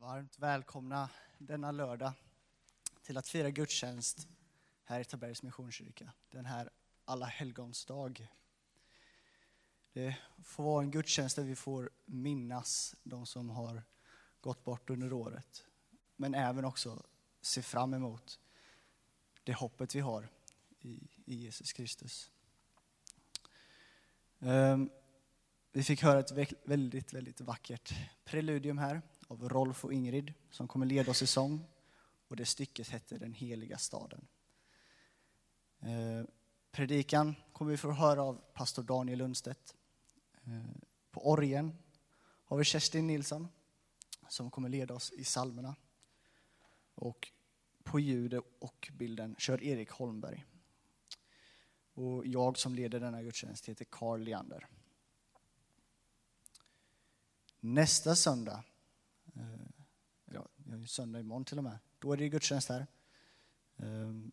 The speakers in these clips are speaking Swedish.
Varmt välkomna denna lördag till att fira gudstjänst här i Tabergs Missionskyrka. Den här alla helgons dag. Det får vara en gudstjänst där vi får minnas de som har gått bort under året. Men även också se fram emot det hoppet vi har i, i Jesus Kristus. Um, vi fick höra ett väldigt, väldigt vackert preludium här av Rolf och Ingrid som kommer leda oss i sång. Och det stycket heter Den heliga staden. Eh, predikan kommer vi få höra av pastor Daniel Lundstedt. Eh, på orgen har vi Kerstin Nilsson som kommer leda oss i salmerna. Och på ljudet och bilden kör Erik Holmberg. Och jag som leder denna gudstjänst heter Carl Leander. Nästa söndag, Eh, ja, söndag imorgon till och med, då är det gudstjänst här. Ehm,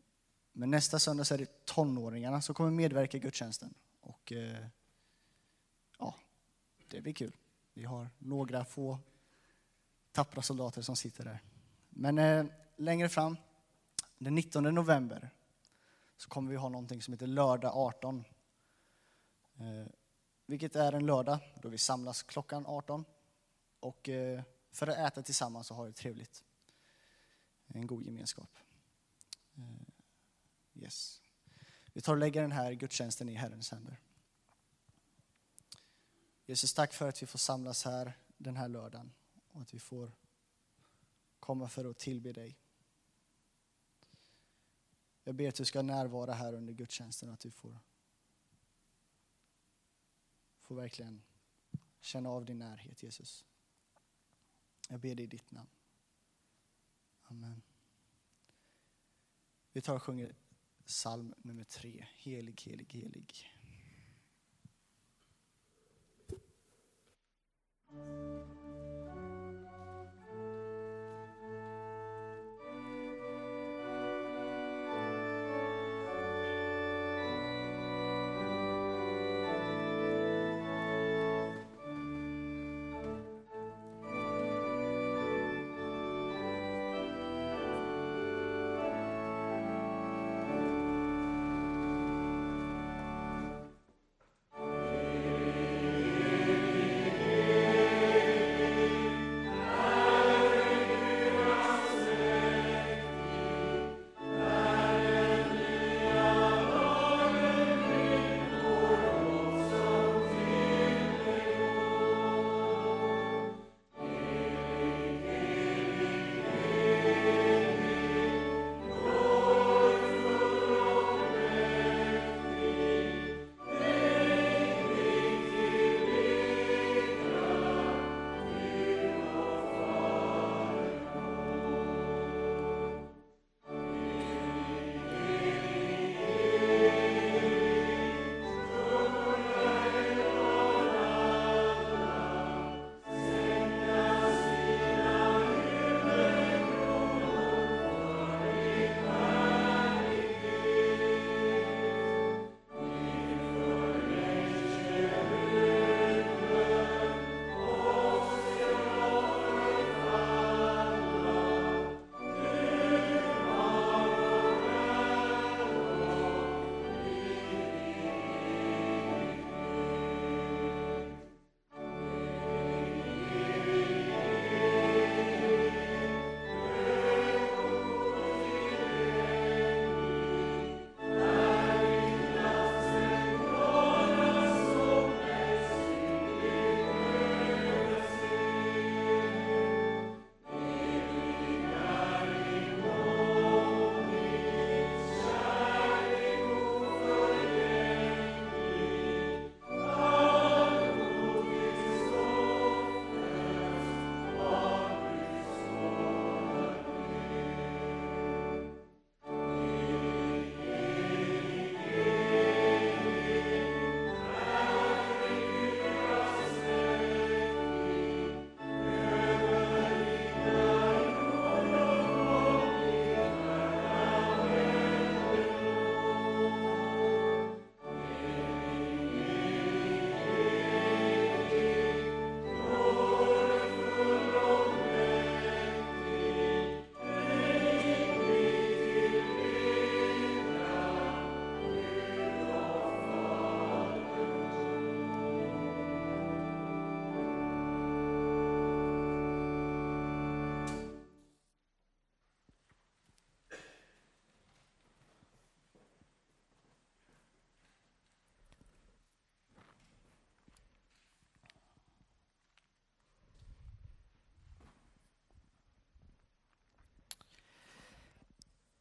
men nästa söndag så är det tonåringarna som kommer medverka i gudstjänsten. Och eh, ja, det blir kul. Vi har några få tappra soldater som sitter där. Men eh, längre fram, den 19 november, så kommer vi ha någonting som heter lördag 18. Eh, vilket är en lördag då vi samlas klockan 18 och eh, för att äta tillsammans och ha det trevligt. En god gemenskap. Eh, yes. Vi tar och lägger den här gudstjänsten i Herrens händer. Jesus, tack för att vi får samlas här den här lördagen och att vi får komma för att tillbe dig. Jag ber att du ska närvara här under gudstjänsten och att du får, får verkligen känna av din närhet, Jesus. Jag ber dig i ditt namn. Amen. Vi tar och sjunger psalm nummer tre. Helig, helig, helig.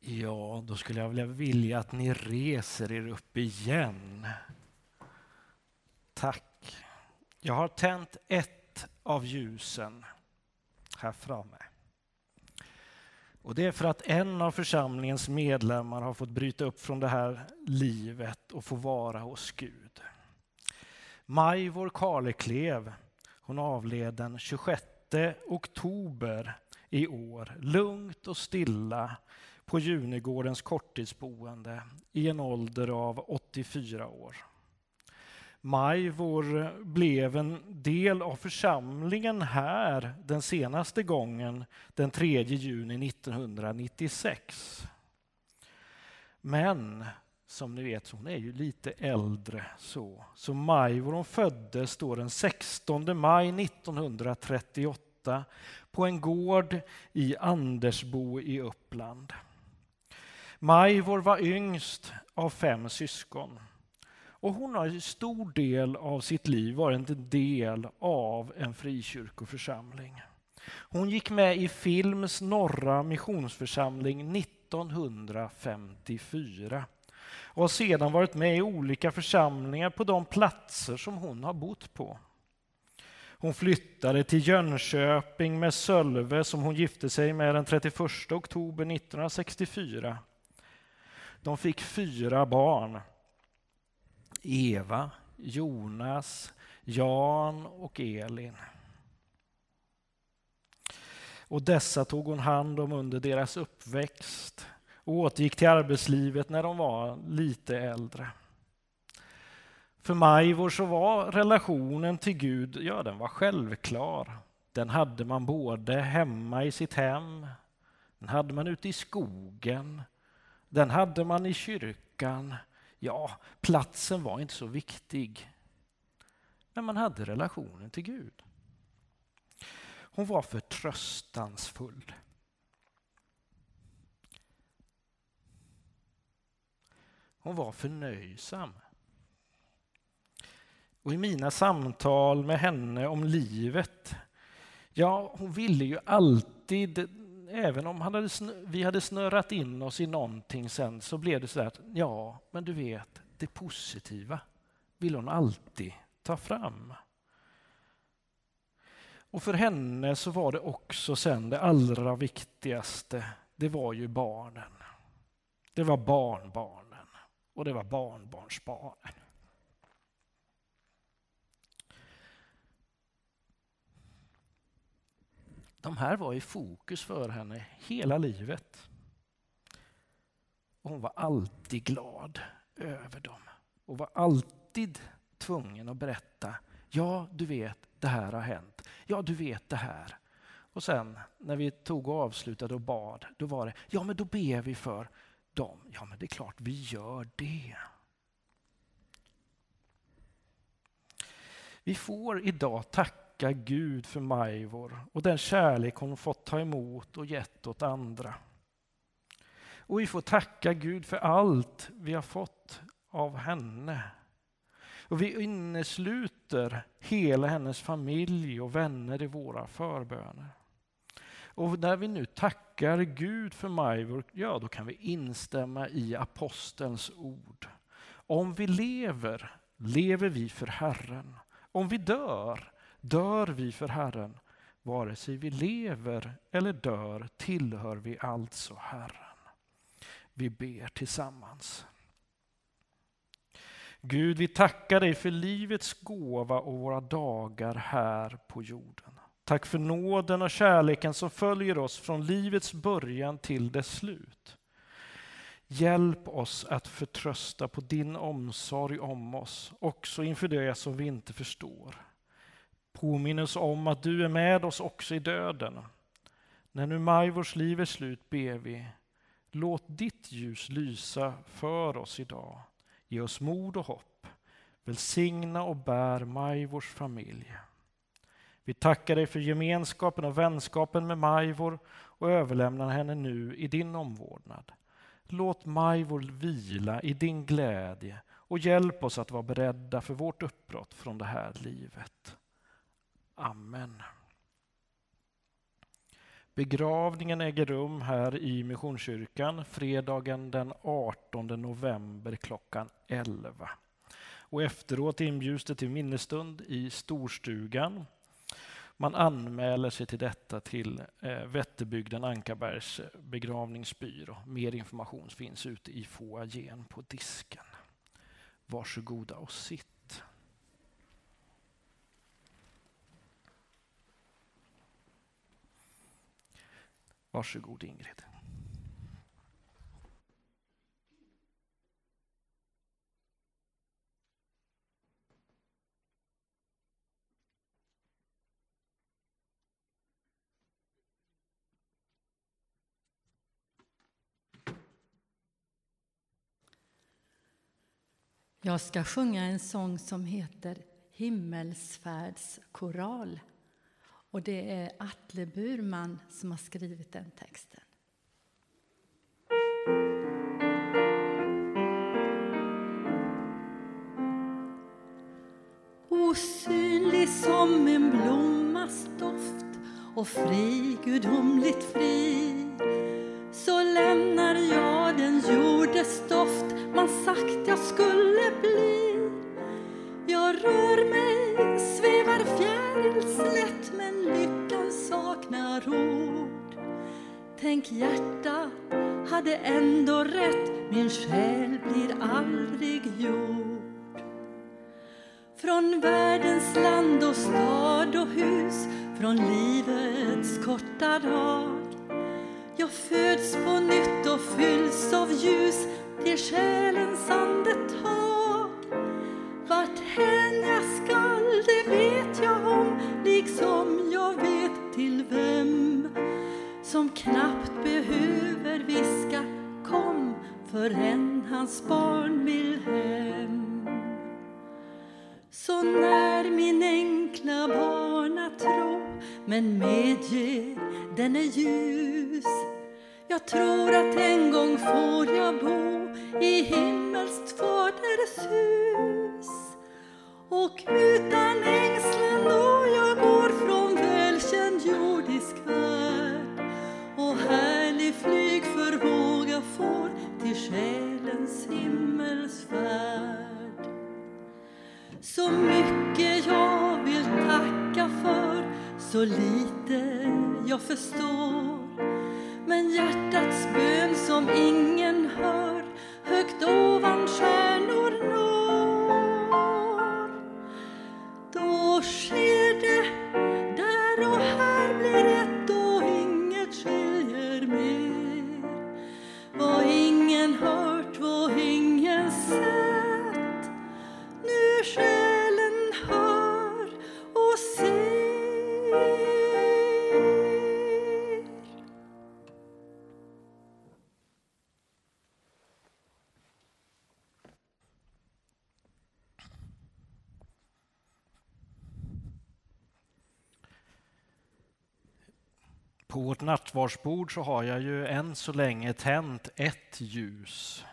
Ja, då skulle jag vilja att ni reser er upp igen. Tack. Jag har tänt ett av ljusen här framme. Och det är för att en av församlingens medlemmar har fått bryta upp från det här livet och få vara hos Gud. Majvor Karleklev, hon avled den 26 oktober i år, lugnt och stilla på Junigårdens korttidsboende i en ålder av 84 år. Majvor blev en del av församlingen här den senaste gången den 3 juni 1996. Men som ni vet, hon är ju lite äldre så. Så Majvor hon föddes då den 16 maj 1938 på en gård i Andersbo i Uppland. Majvor var yngst av fem syskon. Och hon har i stor del av sitt liv varit en del av en frikyrkoförsamling. Hon gick med i Films norra missionsförsamling 1954 och har sedan varit med i olika församlingar på de platser som hon har bott på. Hon flyttade till Jönköping med Sölve som hon gifte sig med den 31 oktober 1964. De fick fyra barn. Eva, Jonas, Jan och Elin. Och dessa tog hon hand om under deras uppväxt och återgick till arbetslivet när de var lite äldre. För Majvor så var relationen till Gud, ja den var självklar. Den hade man både hemma i sitt hem, den hade man ute i skogen, den hade man i kyrkan. Ja, platsen var inte så viktig. Men man hade relationen till Gud. Hon var förtröstansfull. Hon var förnöjsam. Och i mina samtal med henne om livet, ja, hon ville ju alltid även om hade, vi hade snörat in oss i någonting sen så blev det så att ja, men du vet, det positiva vill hon alltid ta fram. Och för henne så var det också sen det allra viktigaste, det var ju barnen. Det var barnbarnen och det var barnbarnsbarnen. De här var i fokus för henne hela livet. Och hon var alltid glad över dem och var alltid tvungen att berätta. Ja, du vet, det här har hänt. Ja, du vet det här. Och sen när vi tog och avslutade och bad, då var det, ja men då ber vi för dem. Ja, men det är klart vi gör det. Vi får idag tacka tacka Gud för Majvor och den kärlek hon fått ta emot och gett åt andra. Och vi får tacka Gud för allt vi har fått av henne. Och vi innesluter hela hennes familj och vänner i våra förböner. Och när vi nu tackar Gud för Majvor, ja då kan vi instämma i apostelns ord. Om vi lever, lever vi för Herren. Om vi dör, Dör vi för Herren, vare sig vi lever eller dör, tillhör vi alltså Herren. Vi ber tillsammans. Gud, vi tackar dig för livets gåva och våra dagar här på jorden. Tack för nåden och kärleken som följer oss från livets början till dess slut. Hjälp oss att förtrösta på din omsorg om oss, också inför det som vi inte förstår. Påminn oss om att du är med oss också i döden. När nu Majvors liv är slut ber vi, låt ditt ljus lysa för oss idag. Ge oss mod och hopp. Välsigna och bär Majvors familj. Vi tackar dig för gemenskapen och vänskapen med Majvor och överlämnar henne nu i din omvårdnad. Låt Majvor vila i din glädje och hjälp oss att vara beredda för vårt uppbrott från det här livet. Amen. Begravningen äger rum här i Missionskyrkan fredagen den 18 november klockan 11. Och efteråt inbjuds det till minnesstund i storstugan. Man anmäler sig till detta till eh, Vätterbygden Ankarbergs begravningsbyrå. Mer information finns ute i foajén på disken. Varsågoda och sitt. Varsågod Ingrid. Jag ska sjunga en sång som heter Himmelsfärdskoral. Och det är Atle Burman som har skrivit den texten. Osynlig som en blommas doft och fri, gudomligt fri så lämnar jag den jordes doft man sagt jag skulle bli. Jag rör mig, svävar fjärilslätt men lyckan saknar ord. Tänk hjärtat hade ändå rätt, min själ blir aldrig gjord. Från världens land och stad och hus, från livets korta dag. Jag föds på nytt och fylls av ljus till själens andetag. Liksom jag vet till vem som knappt behöver viska kom förrän hans barn vill hem. Så när min enkla barnatro men medge den är ljus jag tror att en gång får jag bo i himmelskt faders hus och utan ängslan härlig flygförmåga får till själens himmelsfärd. Så mycket jag vill tacka för, så lite jag förstår men hjärtats bön som ingen hör högt ovan stjärnor når. Då sker det, På vårt nattvardsbord så har jag ju än så länge tänt ett ljus.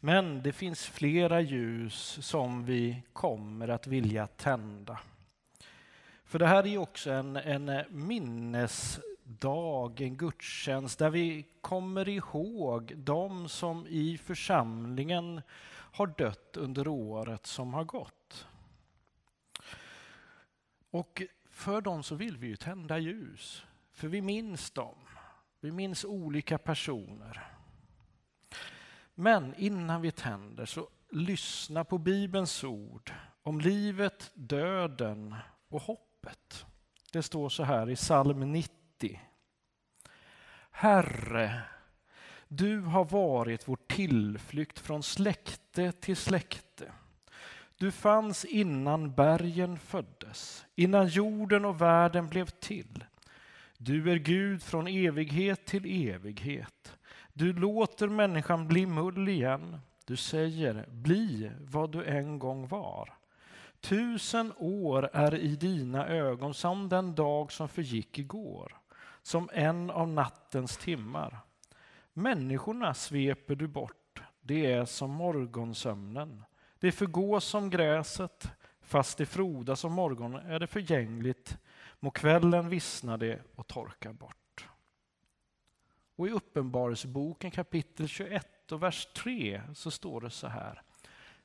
Men det finns flera ljus som vi kommer att vilja tända. För det här är också en, en minnesdag, en gudstjänst där vi kommer ihåg de som i församlingen har dött under året som har gått. Och för dem så vill vi ju tända ljus. För vi minns dem. Vi minns olika personer. Men innan vi tänder så lyssna på Bibelns ord om livet, döden och hoppet. Det står så här i psalm 90. Herre, du har varit vår tillflykt från släkte till släkte. Du fanns innan bergen föddes, innan jorden och världen blev till. Du är Gud från evighet till evighet. Du låter människan bli mull igen. Du säger, bli vad du en gång var. Tusen år är i dina ögon som den dag som förgick igår, som en av nattens timmar. Människorna sveper du bort, det är som morgonsömnen. Det förgås som gräset, fast det frodas som morgonen är det förgängligt Må kvällen vissna det och torka bort. Och i Uppenbarelseboken kapitel 21 och vers 3 så står det så här.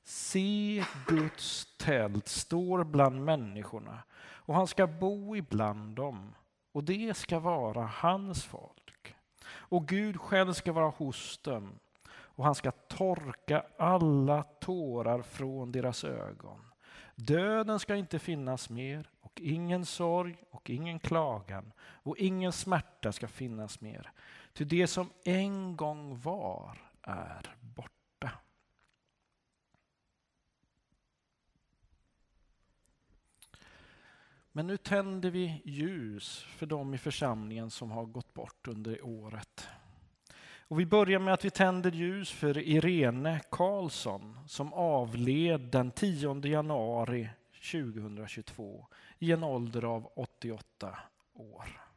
Se Guds tält står bland människorna och han ska bo ibland dem och det ska vara hans folk. Och Gud själv ska vara hos dem och han ska torka alla tårar från deras ögon. Döden ska inte finnas mer och ingen sorg och ingen klagan och ingen smärta ska finnas mer. Ty det som en gång var är borta. Men nu tänder vi ljus för dem i församlingen som har gått bort under året. Och vi börjar med att vi tänder ljus för Irene Karlsson som avled den 10 januari 2022 i en ålder av 88 år.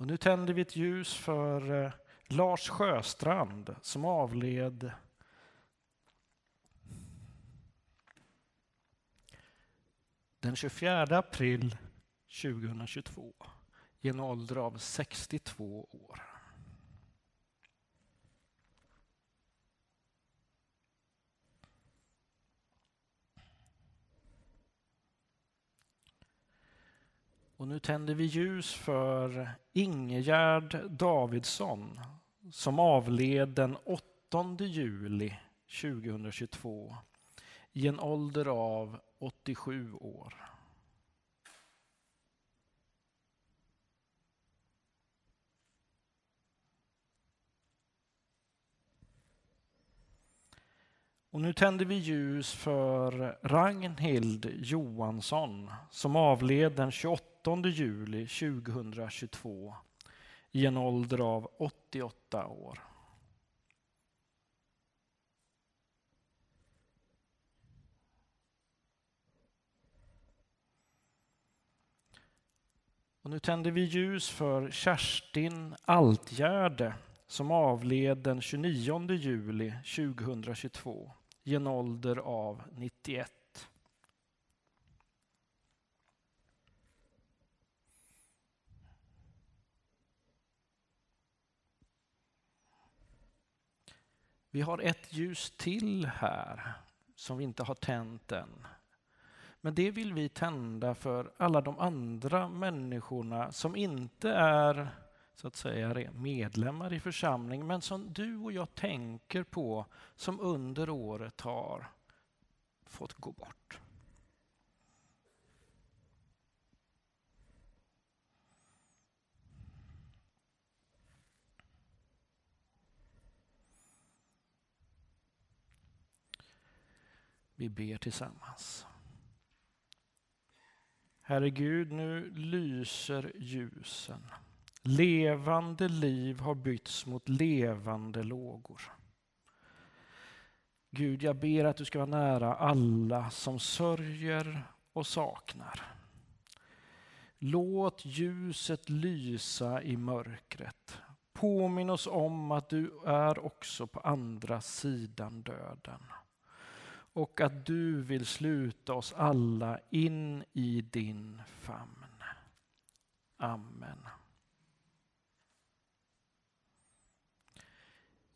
Och nu tänder vi ett ljus för eh, Lars Sjöstrand som avled den 24 april 2022 i en ålder av 62 år. Och nu tänder vi ljus för Ingegärd Davidsson som avled den 8 juli 2022 i en ålder av 87 år. Och nu tänder vi ljus för Ragnhild Johansson som avled den 28 juli 2022 i en ålder av 88 år. Och nu tänder vi ljus för Kerstin Altgärde som avled den 29 juli 2022 i en ålder av 91. Vi har ett ljus till här som vi inte har tänt än. Men det vill vi tända för alla de andra människorna som inte är så att säga medlemmar i församlingen men som du och jag tänker på som under året har fått gå bort. Vi ber tillsammans. Herre Gud, nu lyser ljusen. Levande liv har bytts mot levande lågor. Gud, jag ber att du ska vara nära alla som sörjer och saknar. Låt ljuset lysa i mörkret. Påminn oss om att du är också på andra sidan döden och att du vill sluta oss alla in i din famn. Amen.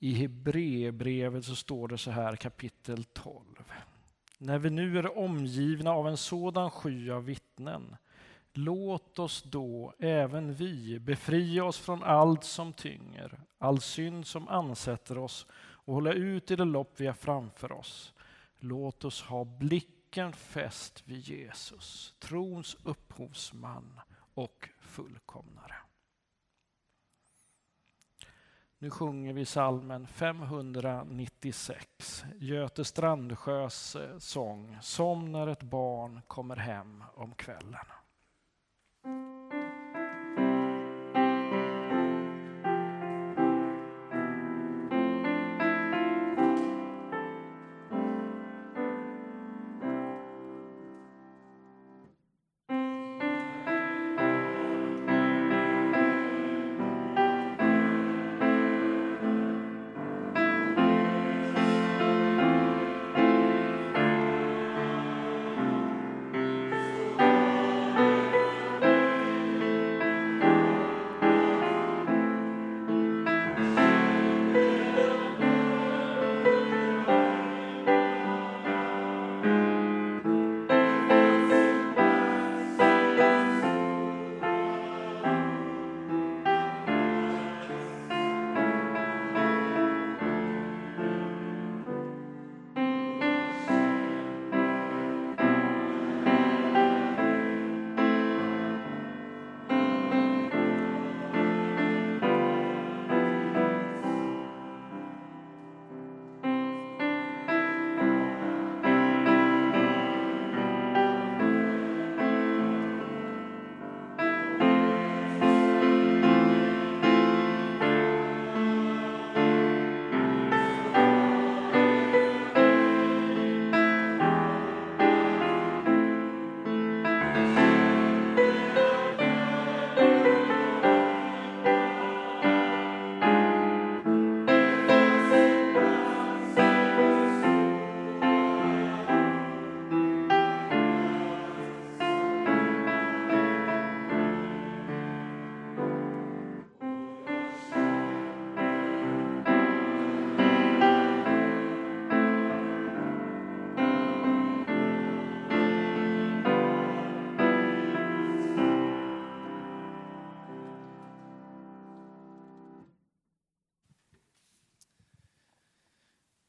I Hebreerbrevet så står det så här kapitel 12. När vi nu är omgivna av en sådan sky av vittnen Låt oss då även vi befria oss från allt som tynger, all synd som ansätter oss och hålla ut i det lopp vi har framför oss Låt oss ha blicken fäst vid Jesus, trons upphovsman och fullkomnare. Nu sjunger vi salmen 596, Göte Strandsjös eh, sång, Som när ett barn kommer hem om kvällen.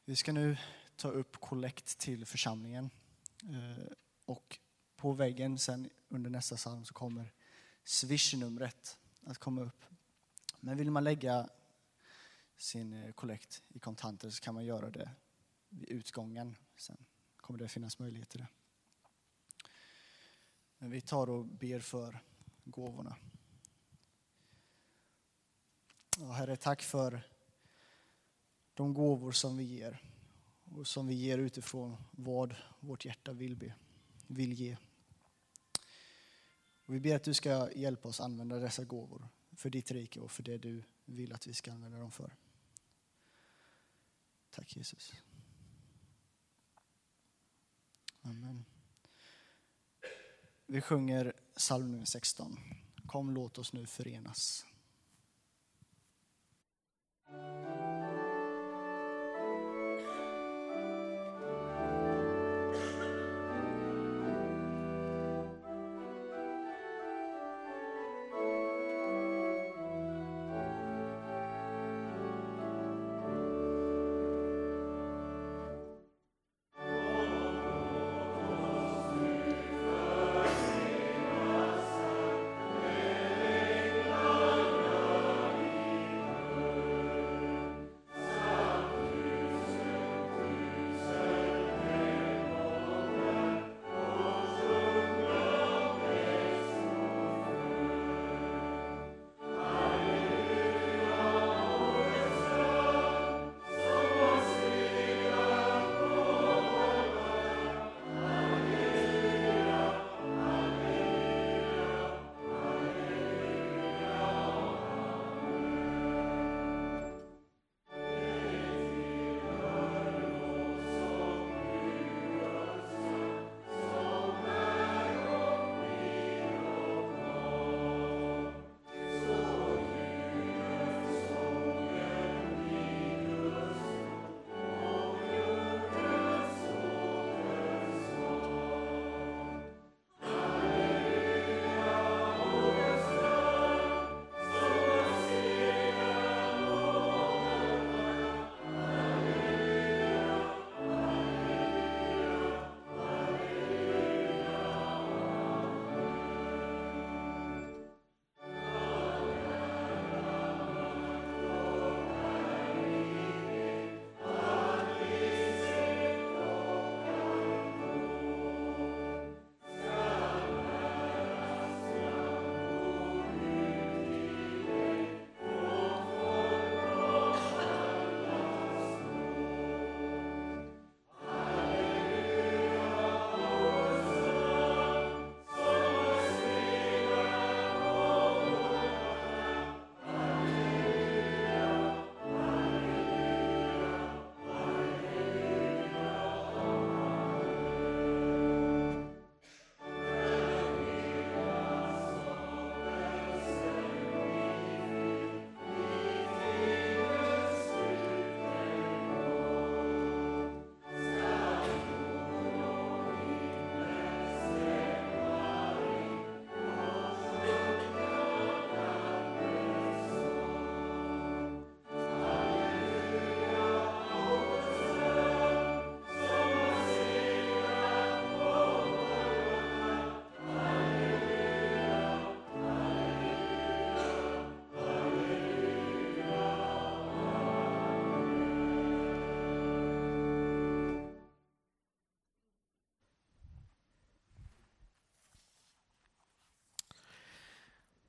Vi ska nu ta upp kollekt till församlingen. Eh, och på väggen sen under nästa psalm så kommer swishnumret att komma upp. Men vill man lägga sin eh, kollekt i kontanter så kan man göra det vid utgången. Sen kommer det finnas möjlighet till det. Men vi tar och ber för gåvorna. Och herre, tack för de gåvor som vi ger och som vi ger utifrån vad vårt hjärta vill, be, vill ge. Och vi ber att du ska hjälpa oss använda dessa gåvor för ditt rike och för det du vill att vi ska använda dem för. Tack Jesus. Amen. Vi sjunger psalm nummer 16. Kom låt oss nu förenas.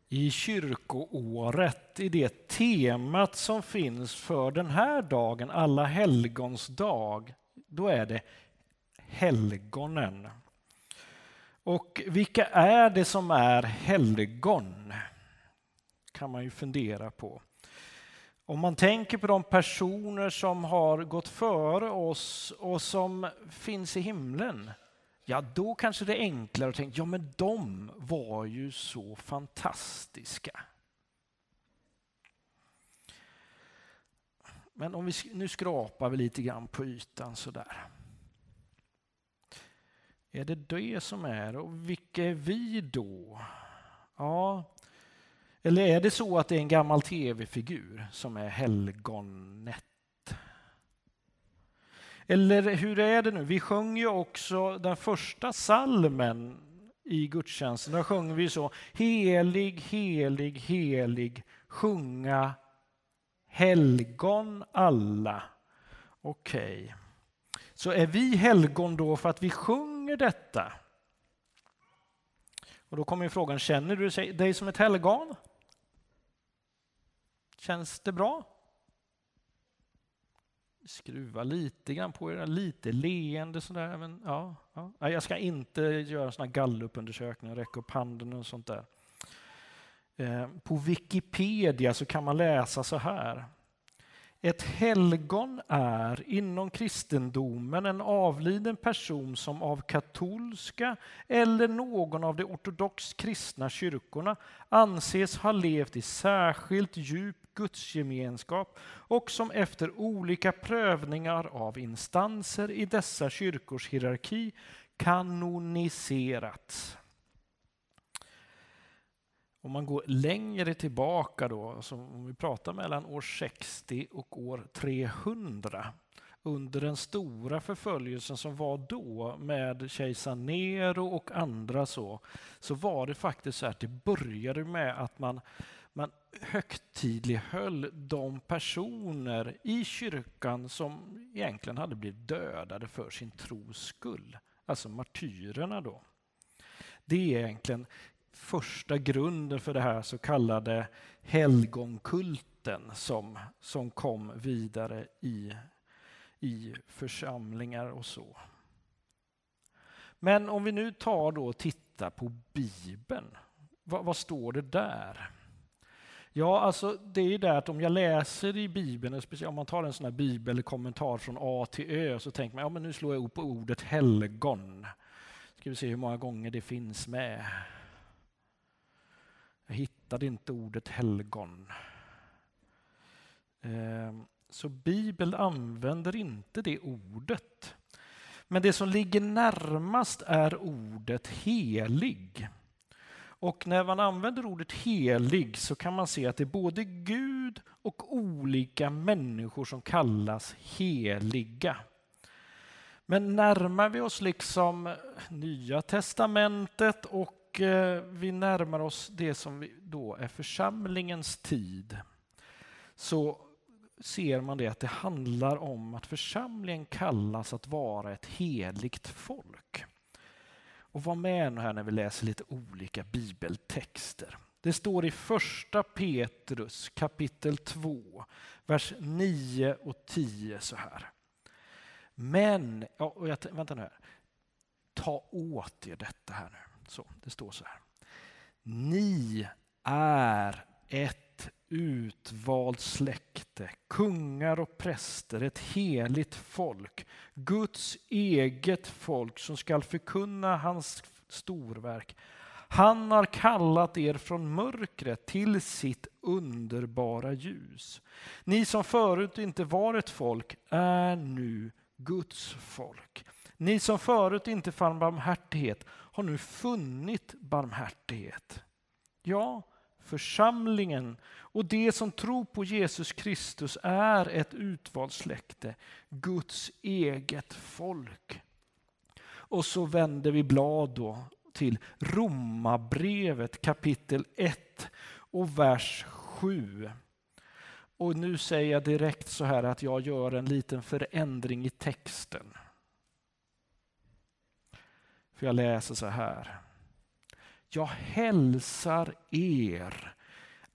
I kyrkoåret, i det temat som finns för den här dagen, alla helgons dag, då är det helgonen. Och vilka är det som är helgon? kan man ju fundera på. Om man tänker på de personer som har gått före oss och som finns i himlen, ja då kanske det är enklare att tänka, ja men de var ju så fantastiska. Men om vi, nu skrapar vi lite grann på ytan sådär. Är det det som är, och vilka är vi då? Ja, eller är det så att det är en gammal tv-figur som är helgonet? Eller hur är det nu? Vi sjöng ju också den första salmen i gudstjänsten. Där sjöng vi så. Helig, helig, helig, sjunga helgon alla. Okej. Okay. Så är vi helgon då för att vi sjunger detta? Och då kommer frågan, känner du dig som ett helgon? Känns det bra? Skruva lite grann på er, lite leende sådär. Men, ja, ja. Jag ska inte göra sådana gallupundersökningar, räcka upp handen och sånt där. Eh, på Wikipedia så kan man läsa så här. Ett helgon är inom kristendomen en avliden person som av katolska eller någon av de ortodox kristna kyrkorna anses ha levt i särskilt djup gudsgemenskap och som efter olika prövningar av instanser i dessa kyrkors hierarki kanoniserats. Om man går längre tillbaka då, alltså om vi pratar mellan år 60 och år 300, under den stora förföljelsen som var då med kejsar Nero och andra så, så var det faktiskt så att det började med att man, man högtidlighöll de personer i kyrkan som egentligen hade blivit dödade för sin tros skull. Alltså martyrerna då. Det är egentligen första grunden för det här så kallade helgonkulten som, som kom vidare i, i församlingar och så. Men om vi nu tar då och tittar på Bibeln, vad, vad står det där? Ja, alltså det är ju det att om jag läser i Bibeln, speciellt om man tar en sån här bibelkommentar från A till Ö, så tänker man ja, men nu slår jag upp ordet helgon. Ska vi se hur många gånger det finns med. Jag hittade inte ordet helgon. Ehm, så Bibeln använder inte det ordet. Men det som ligger närmast är ordet helig. Och när man använder ordet helig så kan man se att det är både Gud och olika människor som kallas heliga. Men närmar vi oss liksom Nya testamentet och eh, vi närmar oss det som då är församlingens tid så ser man det att det handlar om att församlingen kallas att vara ett heligt folk. Och var med nu här när vi läser lite olika bibeltexter. Det står i första Petrus kapitel 2, vers 9 och 10 så här. Men, ja, och jag, vänta nu här. Ta åt er detta här nu. Så, det står så här. Ni är ett utvalt släkte, kungar och präster, ett heligt folk, Guds eget folk som skall förkunna hans storverk. Han har kallat er från mörkret till sitt underbara ljus. Ni som förut inte var ett folk är nu Guds folk. Ni som förut inte fann barmhärtighet har nu funnit barmhärtighet. Ja, församlingen och det som tror på Jesus Kristus är ett utvalt släkte, Guds eget folk. Och så vänder vi blad då till Romarbrevet kapitel 1 och vers 7. Och nu säger jag direkt så här att jag gör en liten förändring i texten. För jag läser så här. Jag hälsar er,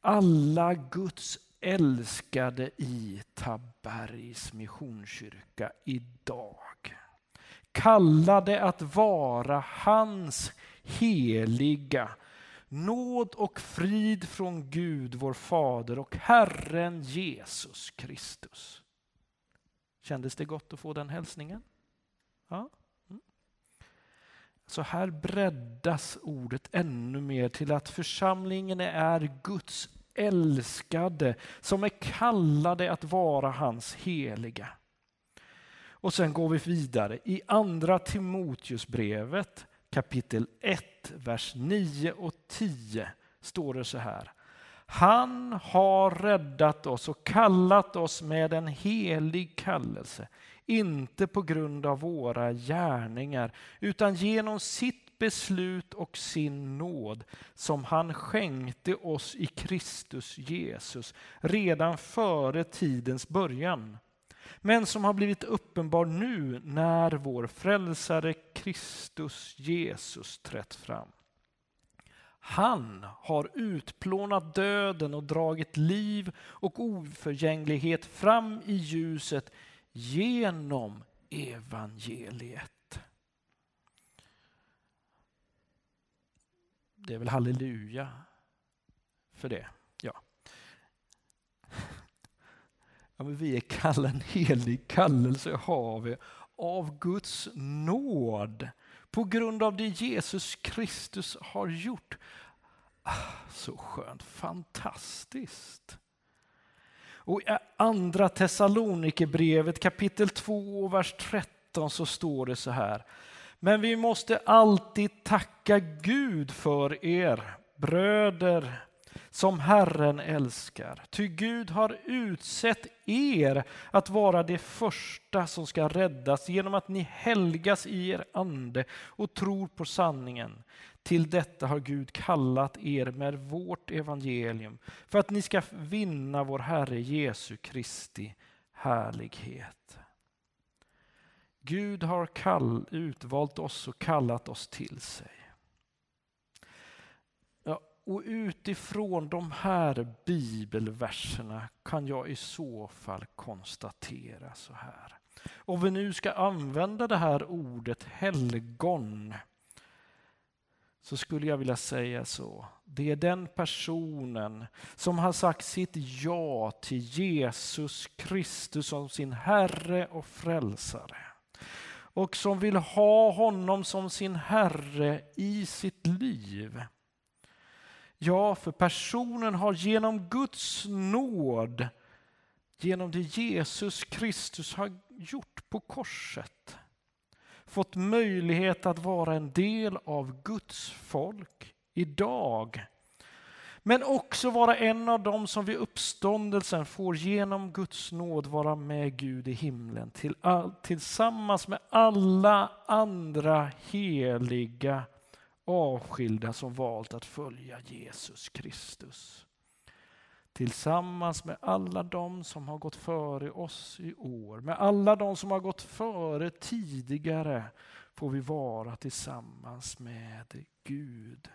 alla Guds älskade i Tabergs Missionskyrka idag. Kallade att vara hans heliga nåd och frid från Gud, vår Fader och Herren Jesus Kristus. Kändes det gott att få den hälsningen? Ja. Så här breddas ordet ännu mer till att församlingen är Guds älskade som är kallade att vara hans heliga. Och sen går vi vidare. I andra Timoteusbrevet kapitel 1, vers 9 och 10 står det så här. Han har räddat oss och kallat oss med en helig kallelse, inte på grund av våra gärningar, utan genom sitt beslut och sin nåd som han skänkte oss i Kristus Jesus redan före tidens början men som har blivit uppenbar nu när vår frälsare Kristus Jesus trätt fram. Han har utplånat döden och dragit liv och oförgänglighet fram i ljuset genom evangeliet. Det är väl halleluja för det. Ja. ja men vi är kallade en helig kallelse har vi av Guds nåd på grund av det Jesus Kristus har gjort. Ah, så skönt, fantastiskt. Och i andra Thessalonikerbrevet kapitel 2 vers 13 så står det så här. Men vi måste alltid tacka Gud för er bröder som Herren älskar. Ty Gud har utsett er att vara det första som ska räddas genom att ni helgas i er ande och tror på sanningen. Till detta har Gud kallat er med vårt evangelium för att ni ska vinna vår Herre Jesu Kristi härlighet. Gud har kall, utvalt oss och kallat oss till sig. Och utifrån de här bibelverserna kan jag i så fall konstatera så här. Om vi nu ska använda det här ordet helgon så skulle jag vilja säga så. Det är den personen som har sagt sitt ja till Jesus Kristus som sin Herre och Frälsare. Och som vill ha honom som sin Herre i sitt liv. Ja, för personen har genom Guds nåd, genom det Jesus Kristus har gjort på korset, fått möjlighet att vara en del av Guds folk idag. Men också vara en av dem som vid uppståndelsen får genom Guds nåd vara med Gud i himlen till all, tillsammans med alla andra heliga avskilda som valt att följa Jesus Kristus tillsammans med alla de som har gått före oss i år, med alla de som har gått före tidigare, får vi vara tillsammans med Gud.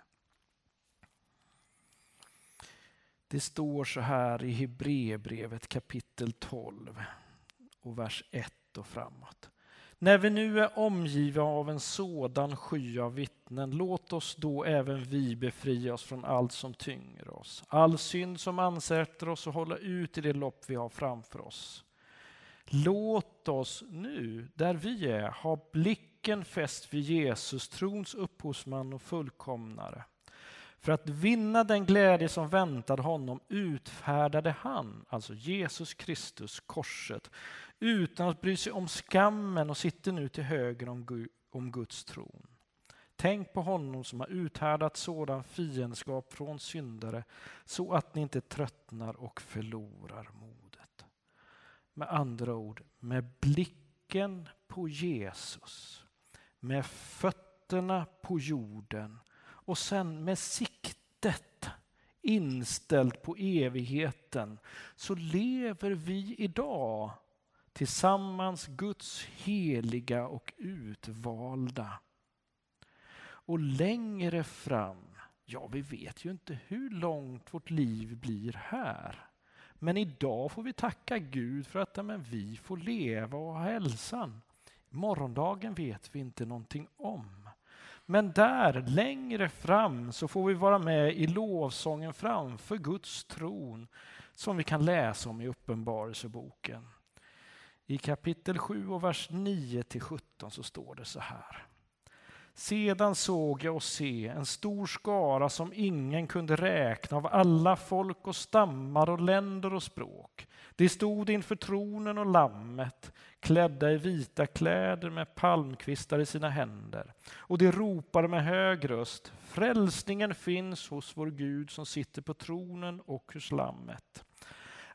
Det står så här i Hebreerbrevet kapitel 12 och vers 1 och framåt. När vi nu är omgivna av en sådan sky av vittnen, låt oss då även vi befria oss från allt som tynger oss, all synd som ansätter oss och hålla ut i det lopp vi har framför oss. Låt oss nu, där vi är, ha blicken fäst vid Jesus, trons upphovsman och fullkomnare. För att vinna den glädje som väntade honom utfärdade han, alltså Jesus Kristus, korset utan att bry sig om skammen och sitter nu till höger om, Guds tron. Tänk på honom som har uthärdat sådan fiendskap från syndare så att ni inte tröttnar och förlorar modet. Med andra ord, med blicken på Jesus, med fötterna på jorden och sen med siktet inställt på evigheten så lever vi idag tillsammans Guds heliga och utvalda. Och längre fram, ja vi vet ju inte hur långt vårt liv blir här. Men idag får vi tacka Gud för att men, vi får leva och ha hälsan. Morgondagen vet vi inte någonting om. Men där, längre fram, så får vi vara med i lovsången framför Guds tron som vi kan läsa om i Uppenbarelseboken. I kapitel 7 och vers 9 till 17 så står det så här. Sedan såg jag och se en stor skara som ingen kunde räkna av alla folk och stammar och länder och språk. De stod inför tronen och lammet, klädda i vita kläder med palmkvistar i sina händer. Och de ropade med hög röst, frälsningen finns hos vår Gud som sitter på tronen och hos lammet.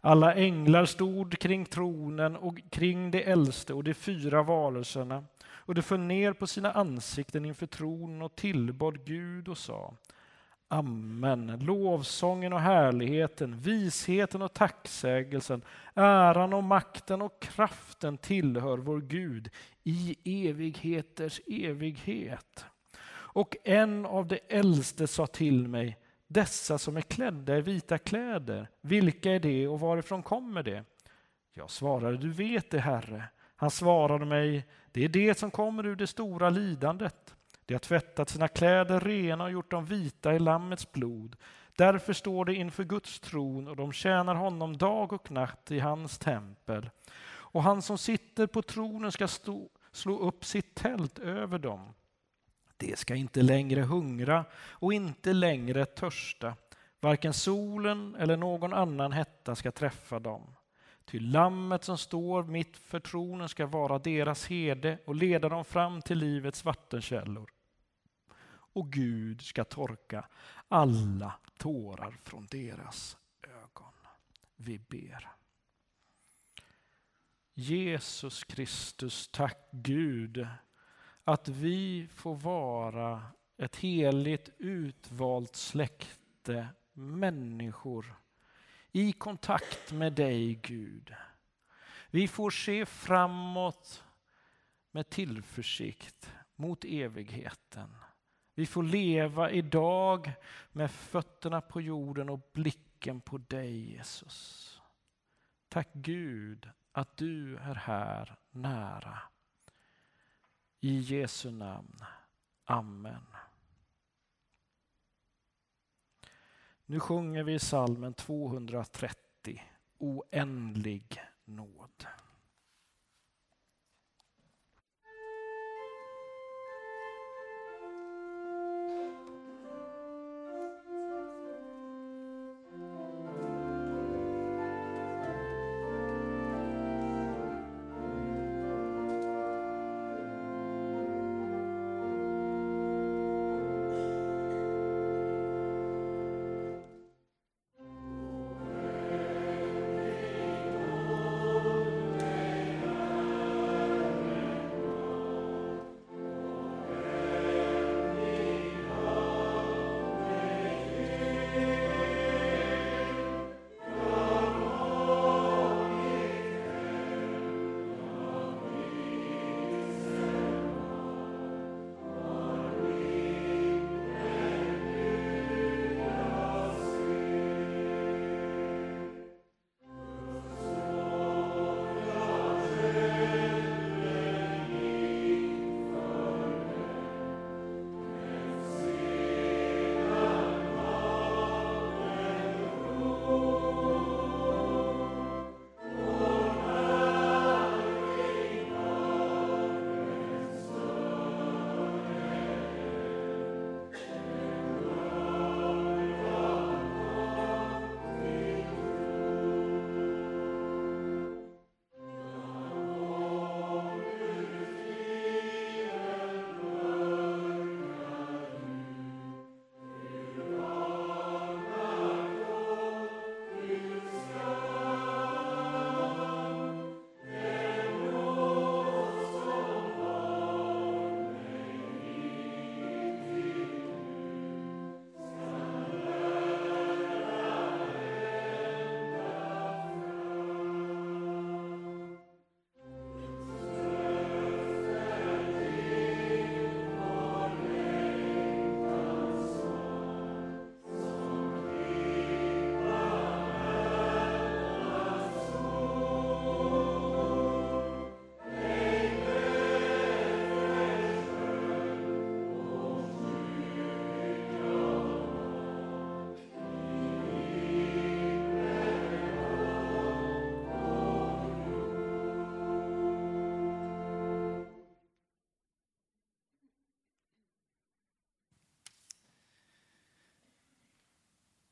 Alla änglar stod kring tronen och kring de äldste och de fyra varelserna och de föll ner på sina ansikten inför tronen och tillbad Gud och sa Amen. Lovsången och härligheten, visheten och tacksägelsen, äran och makten och kraften tillhör vår Gud i evigheters evighet. Och en av de äldste sa till mig, dessa som är klädda i vita kläder, vilka är det och varifrån kommer det? Jag svarade, du vet det, Herre. Han svarade mig, det är det som kommer ur det stora lidandet. De har tvättat sina kläder rena och gjort dem vita i Lammets blod. Därför står de inför Guds tron och de tjänar honom dag och natt i hans tempel. Och han som sitter på tronen ska stå, slå upp sitt tält över dem. De ska inte längre hungra och inte längre törsta. Varken solen eller någon annan hetta ska träffa dem. Ty lammet som står mitt för tronen ska vara deras herde och leda dem fram till livets vattenkällor. Och Gud ska torka alla tårar från deras ögon. Vi ber. Jesus Kristus, tack Gud att vi får vara ett heligt utvalt släkte människor i kontakt med dig Gud. Vi får se framåt med tillförsikt mot evigheten. Vi får leva idag med fötterna på jorden och blicken på dig Jesus. Tack Gud att du är här nära. I Jesu namn. Amen. Nu sjunger vi salmen 230, Oändlig nåd.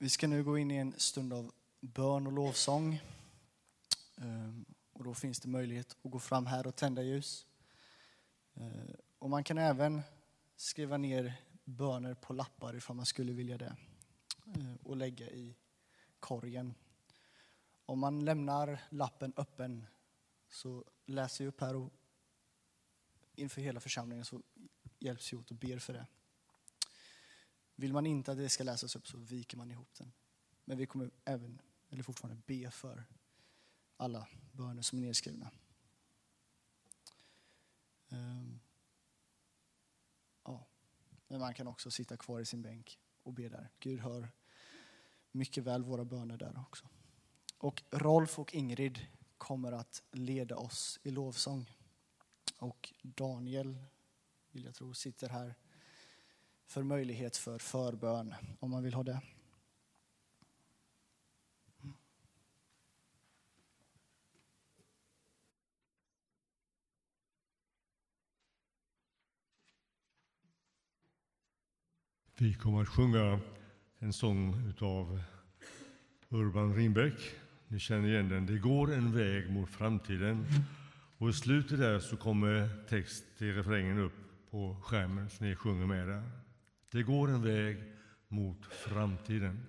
Vi ska nu gå in i en stund av bön och lovsång. Ehm, och då finns det möjlighet att gå fram här och tända ljus. Eh, och man kan även skriva ner böner på lappar ifall man skulle vilja det. Eh, och lägga i korgen om man lämnar lappen öppen så läser vi upp här och inför hela församlingen så hjälps vi åt och ber för det. Vill man inte att det ska läsas upp så viker man ihop den. Men vi kommer även, eller fortfarande be för alla böner som är nedskrivna. Um, ja. Men man kan också sitta kvar i sin bänk och be där. Gud hör mycket väl våra böner där också. Och Rolf och Ingrid kommer att leda oss i lovsång. Och Daniel, vill jag tro, sitter här för möjlighet för förbön om man vill ha det. Vi kommer att sjunga en sång av Urban Rindbäck. Ni känner igen den. Det går en väg mot framtiden. Och i slutet där så kommer text till refrängen upp på skärmen så ni sjunger med där. Det går en väg mot framtiden.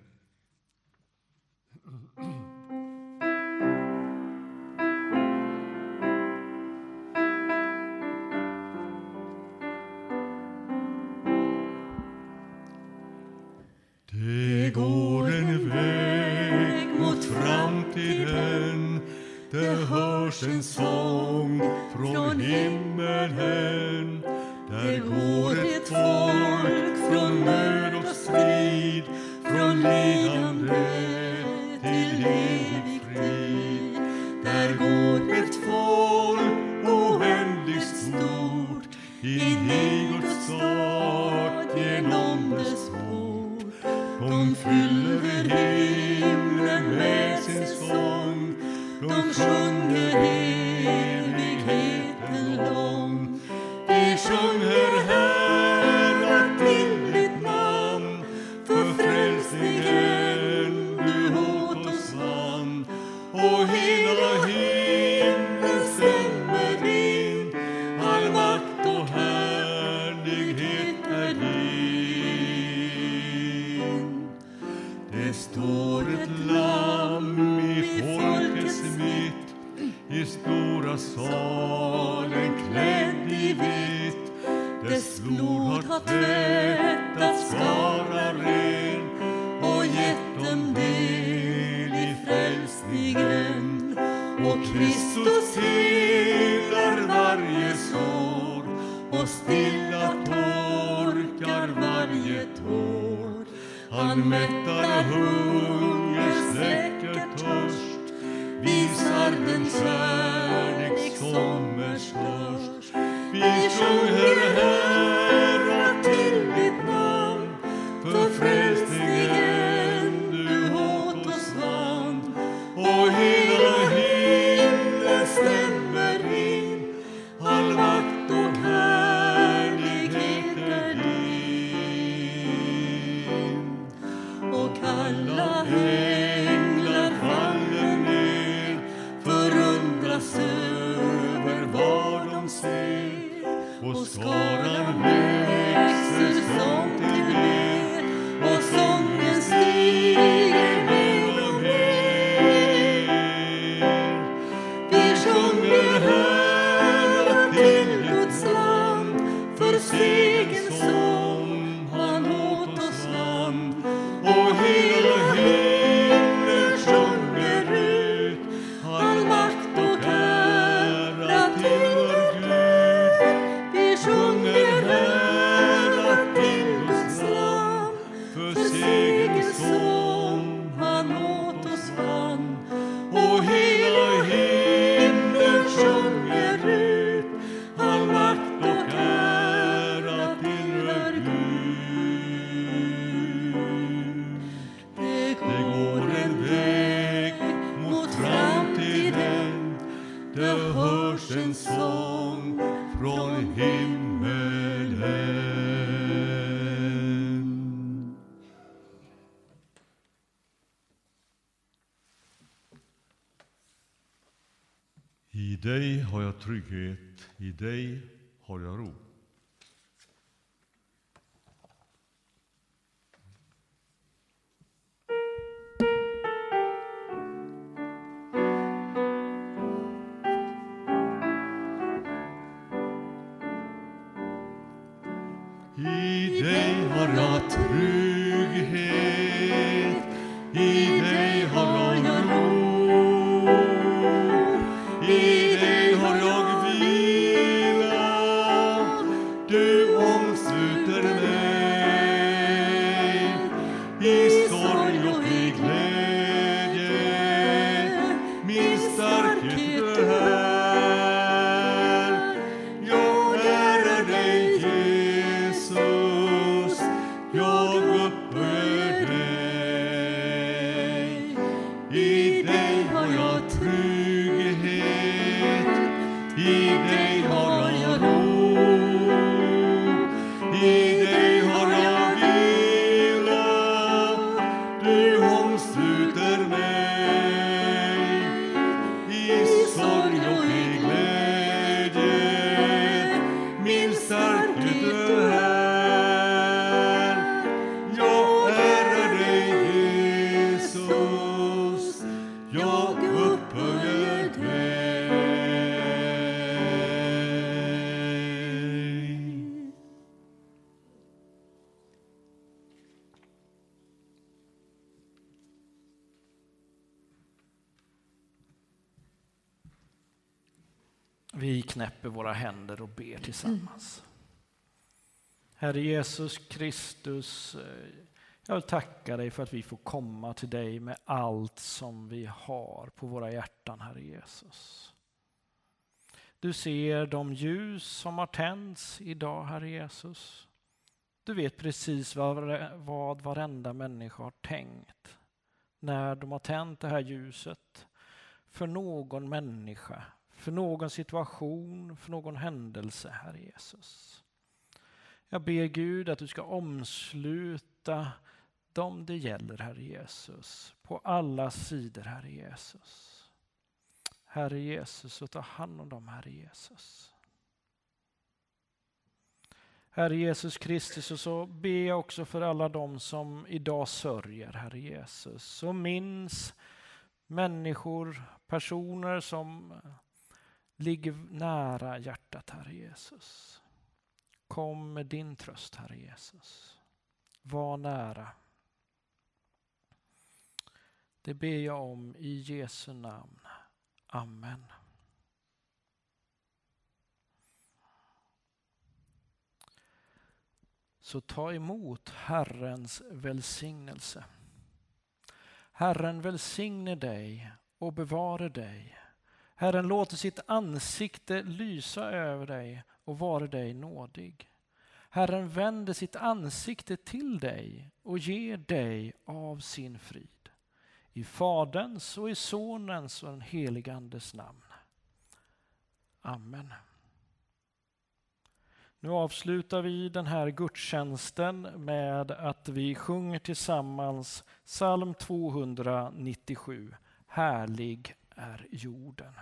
Det går en väg mot framtiden Det hörs en sång fyller himlen med sin sång Herre Jesus Kristus, eh, jag vill tacka dig för att vi får komma till dig med allt som vi har på våra hjärtan, Herre Jesus. Du ser de ljus som har tänts idag, Herre Jesus. Du vet precis vad, vad varenda människa har tänkt när de har tänt det här ljuset för någon människa, för någon situation, för någon händelse, Herre Jesus. Jag ber Gud att du ska omsluta dem det gäller, Herre Jesus, på alla sidor, Herre Jesus. Herre Jesus, och ta hand om dem, Herre Jesus. Herre Jesus Kristus, och så ber jag också för alla dem som idag sörjer, Herre Jesus, och minns människor, personer som ligger nära hjärtat, Herre Jesus. Kom med din tröst, Herre Jesus. Var nära. Det ber jag om i Jesu namn. Amen. Så ta emot Herrens välsignelse. Herren välsigne dig och bevare dig. Herren låter sitt ansikte lysa över dig och vare dig nådig. Herren vänder sitt ansikte till dig och ger dig av sin frid. I Faderns och i Sonens och den helige Andes namn. Amen. Nu avslutar vi den här gudstjänsten med att vi sjunger tillsammans psalm 297. Härlig är jorden.